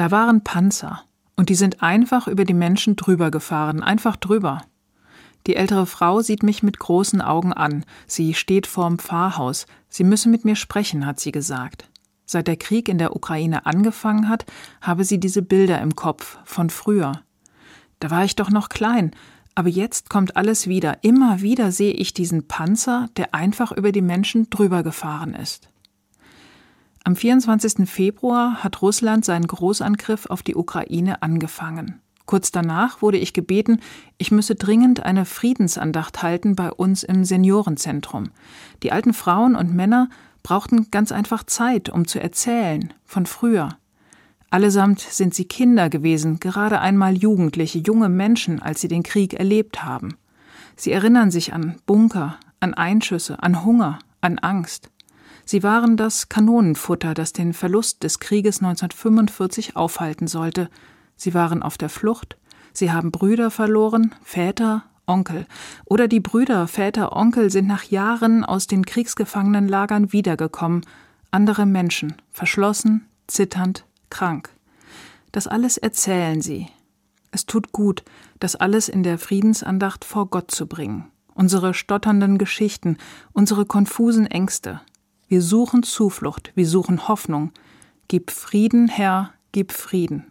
Da waren Panzer, und die sind einfach über die Menschen drüber gefahren, einfach drüber. Die ältere Frau sieht mich mit großen Augen an. Sie steht vorm Pfarrhaus. Sie müsse mit mir sprechen, hat sie gesagt. Seit der Krieg in der Ukraine angefangen hat, habe sie diese Bilder im Kopf von früher. Da war ich doch noch klein, aber jetzt kommt alles wieder. Immer wieder sehe ich diesen Panzer, der einfach über die Menschen drüber gefahren ist. Am 24. Februar hat Russland seinen Großangriff auf die Ukraine angefangen. Kurz danach wurde ich gebeten, ich müsse dringend eine Friedensandacht halten bei uns im Seniorenzentrum. Die alten Frauen und Männer brauchten ganz einfach Zeit, um zu erzählen von früher. Allesamt sind sie Kinder gewesen, gerade einmal Jugendliche, junge Menschen, als sie den Krieg erlebt haben. Sie erinnern sich an Bunker, an Einschüsse, an Hunger, an Angst. Sie waren das Kanonenfutter, das den Verlust des Krieges 1945 aufhalten sollte, Sie waren auf der Flucht, sie haben Brüder verloren, Väter, Onkel. Oder die Brüder, Väter, Onkel sind nach Jahren aus den Kriegsgefangenenlagern wiedergekommen, andere Menschen, verschlossen, zitternd, krank. Das alles erzählen sie. Es tut gut, das alles in der Friedensandacht vor Gott zu bringen. Unsere stotternden Geschichten, unsere konfusen Ängste. Wir suchen Zuflucht, wir suchen Hoffnung. Gib Frieden, Herr, gib Frieden.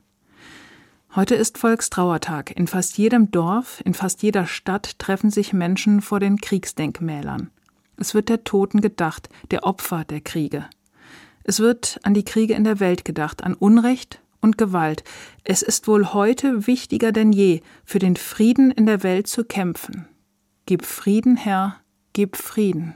Heute ist Volkstrauertag. In fast jedem Dorf, in fast jeder Stadt treffen sich Menschen vor den Kriegsdenkmälern. Es wird der Toten gedacht, der Opfer der Kriege. Es wird an die Kriege in der Welt gedacht, an Unrecht und Gewalt. Es ist wohl heute wichtiger denn je, für den Frieden in der Welt zu kämpfen. Gib Frieden, Herr, gib Frieden.